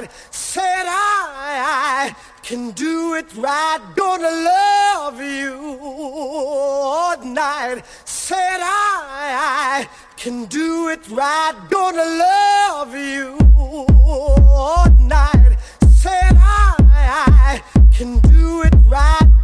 night. Said I, I can do it right. Gonna love you all night. Said I, I can do it right. Gonna love you all night. Said I, I can do it right.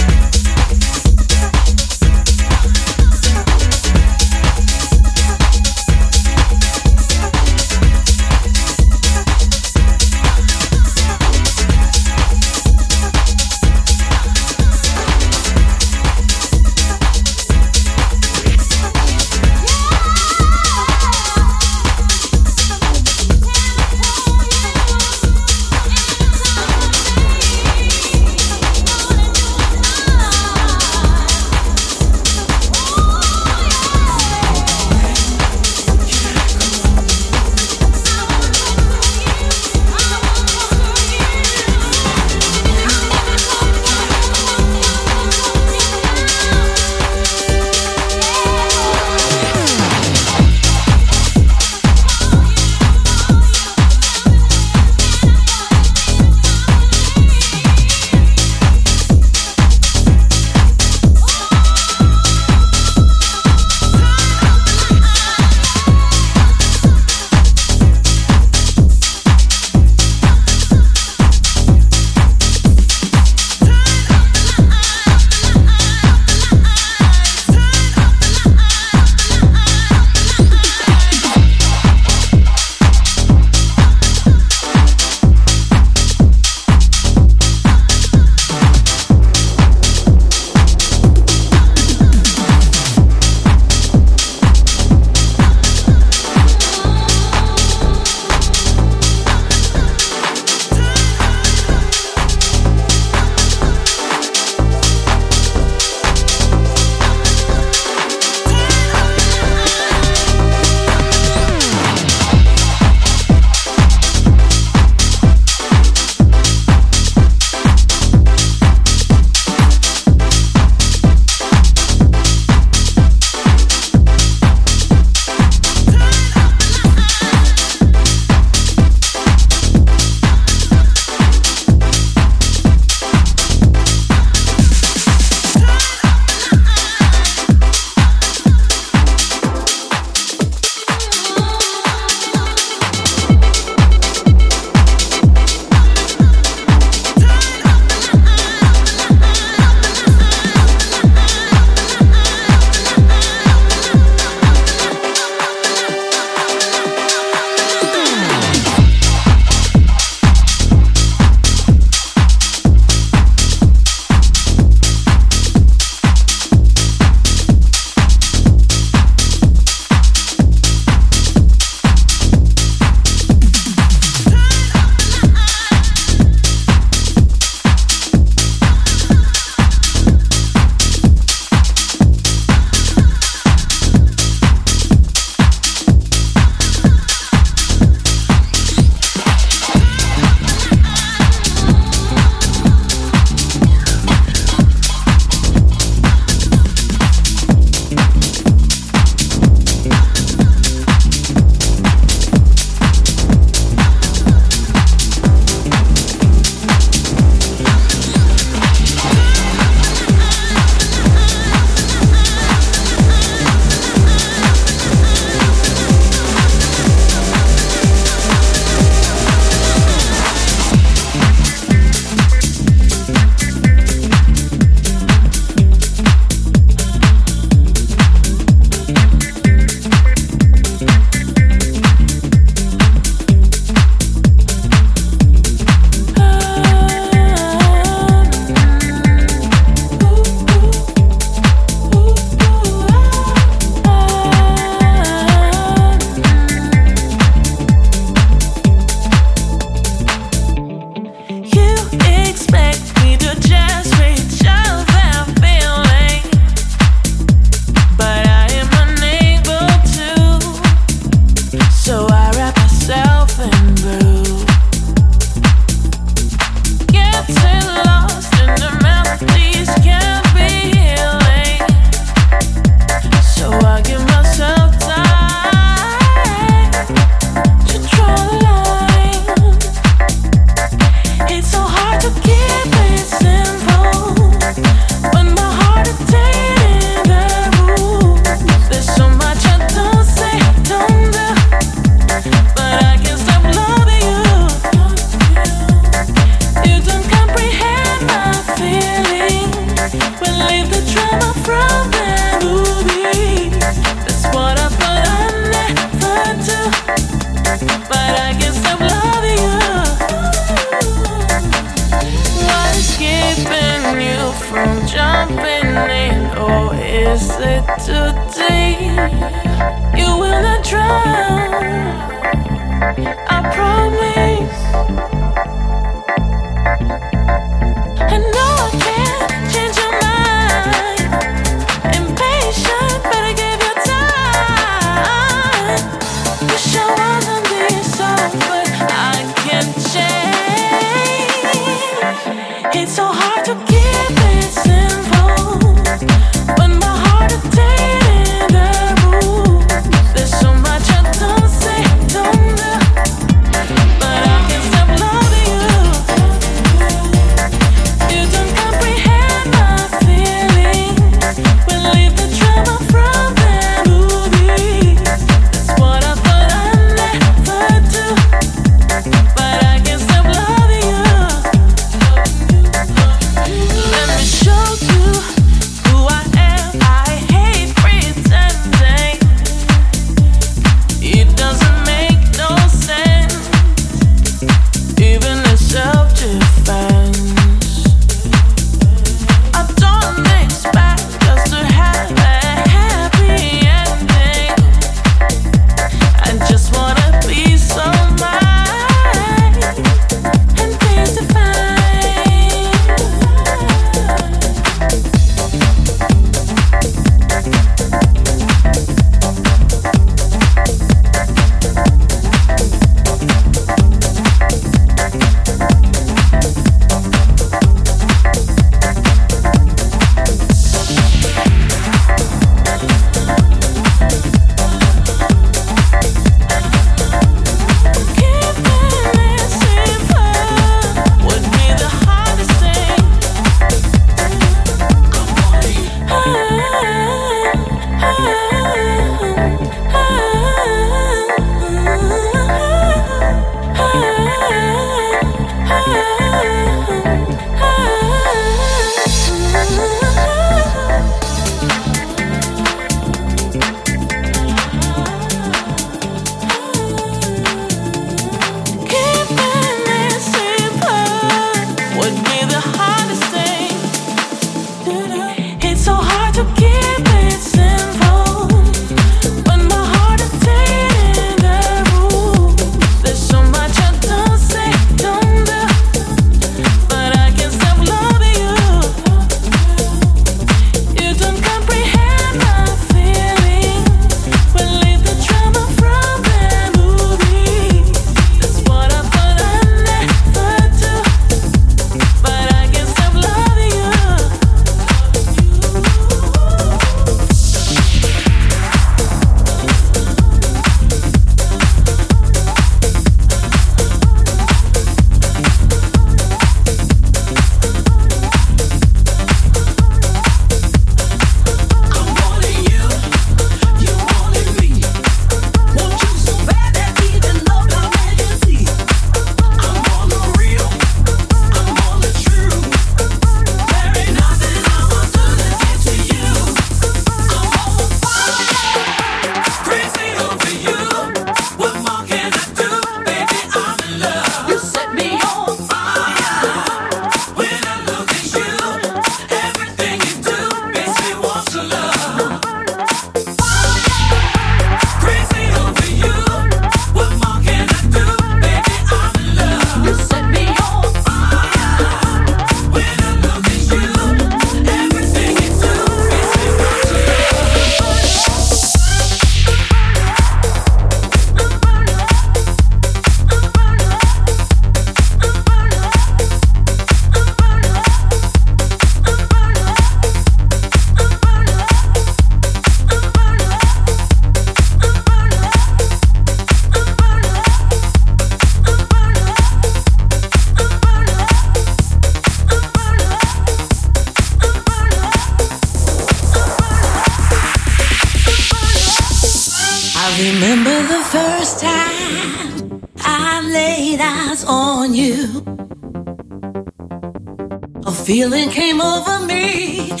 It's obvious what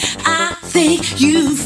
we both desire.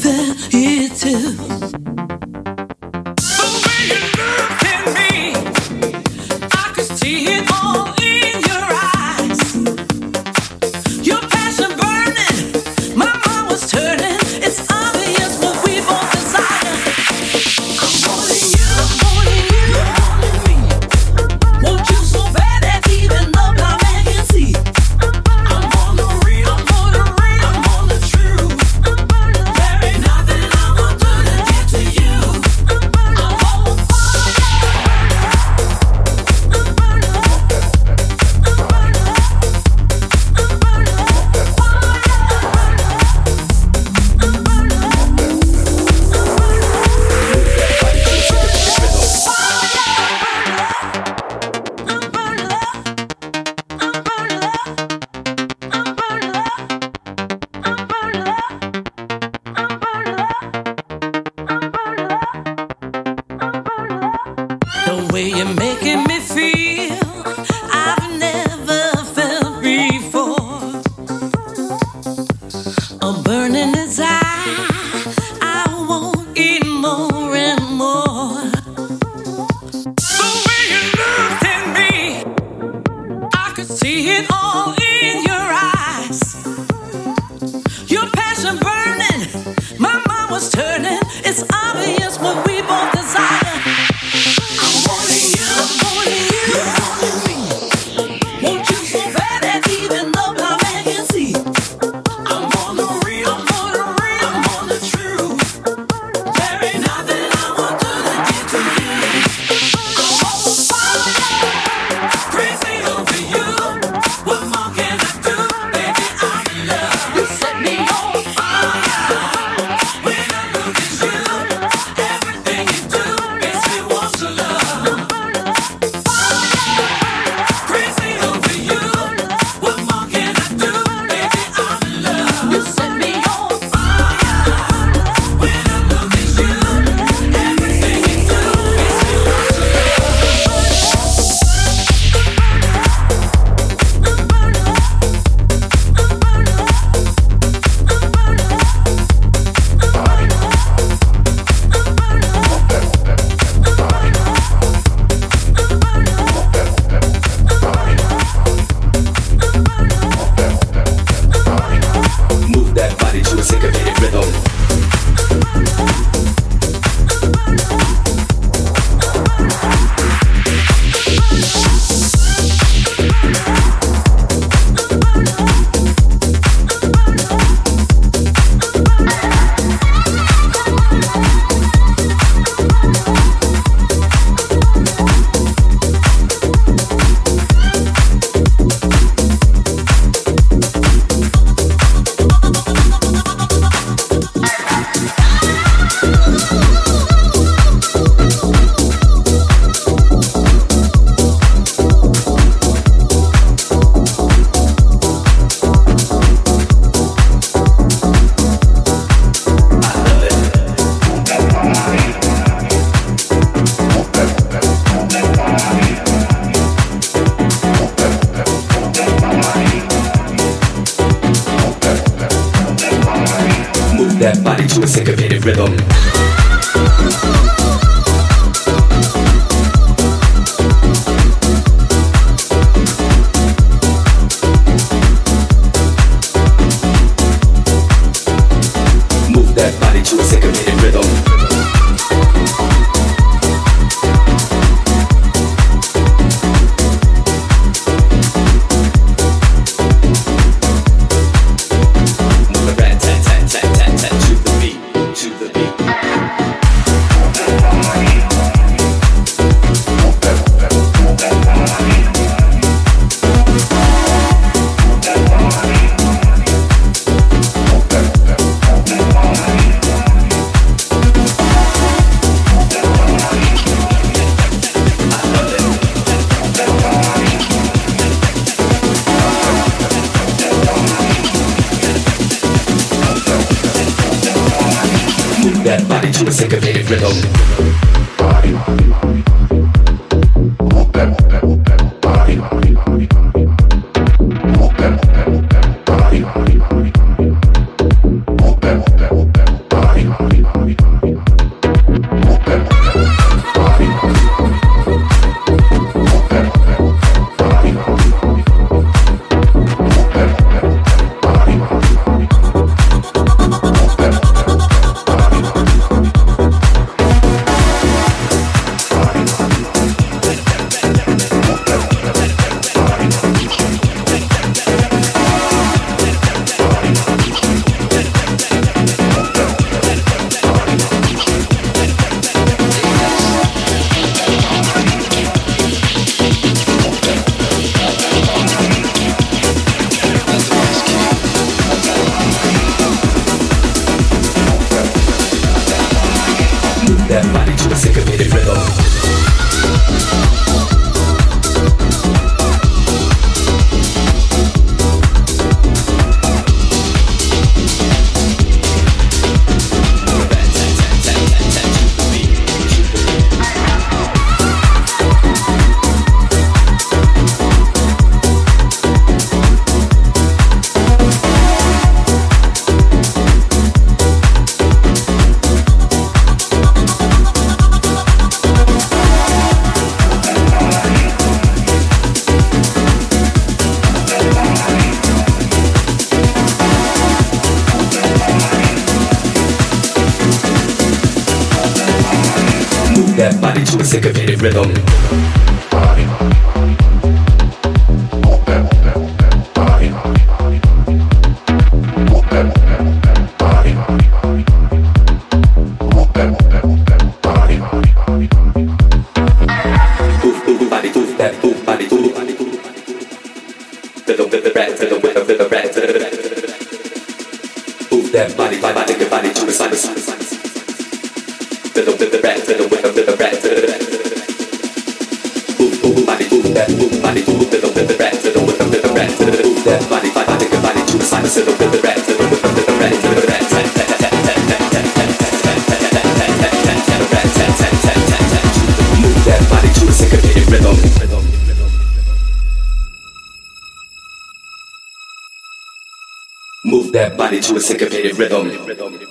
Move that body to a syncopated rhythm.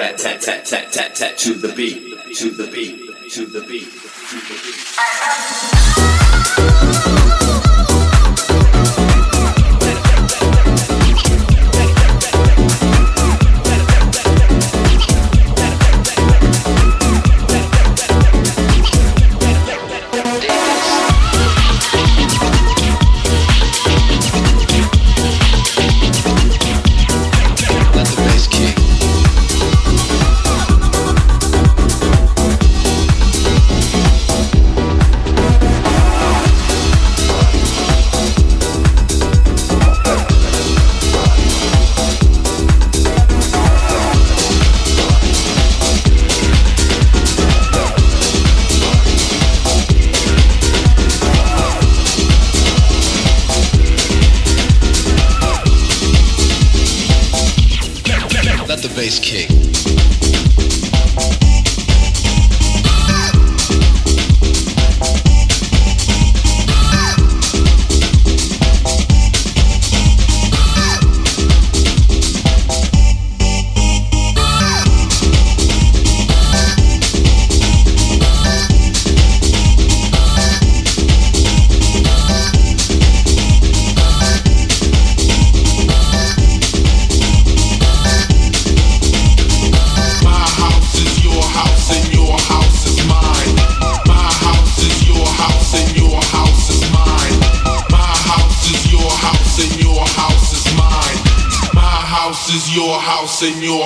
Rat tat tat tat tat tat to the beat, to the beat, to the beat, to the beat.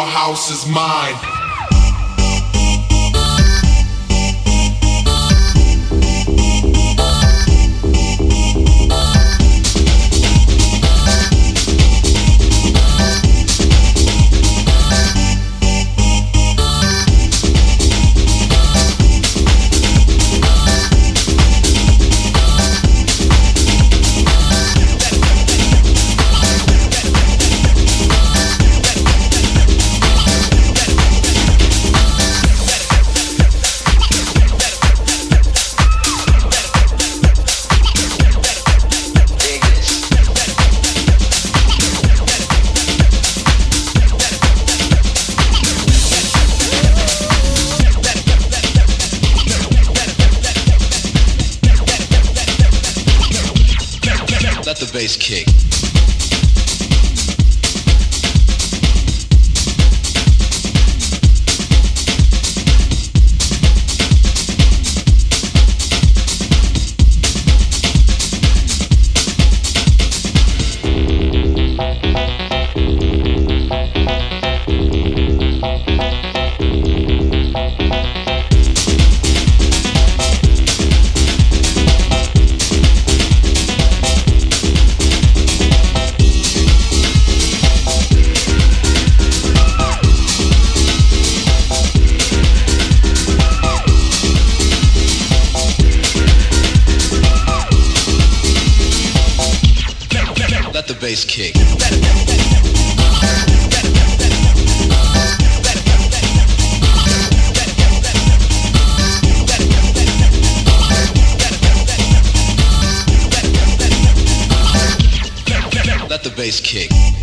House is mine. bass kick. Let the bass kick.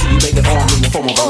till you lay it on in the form of a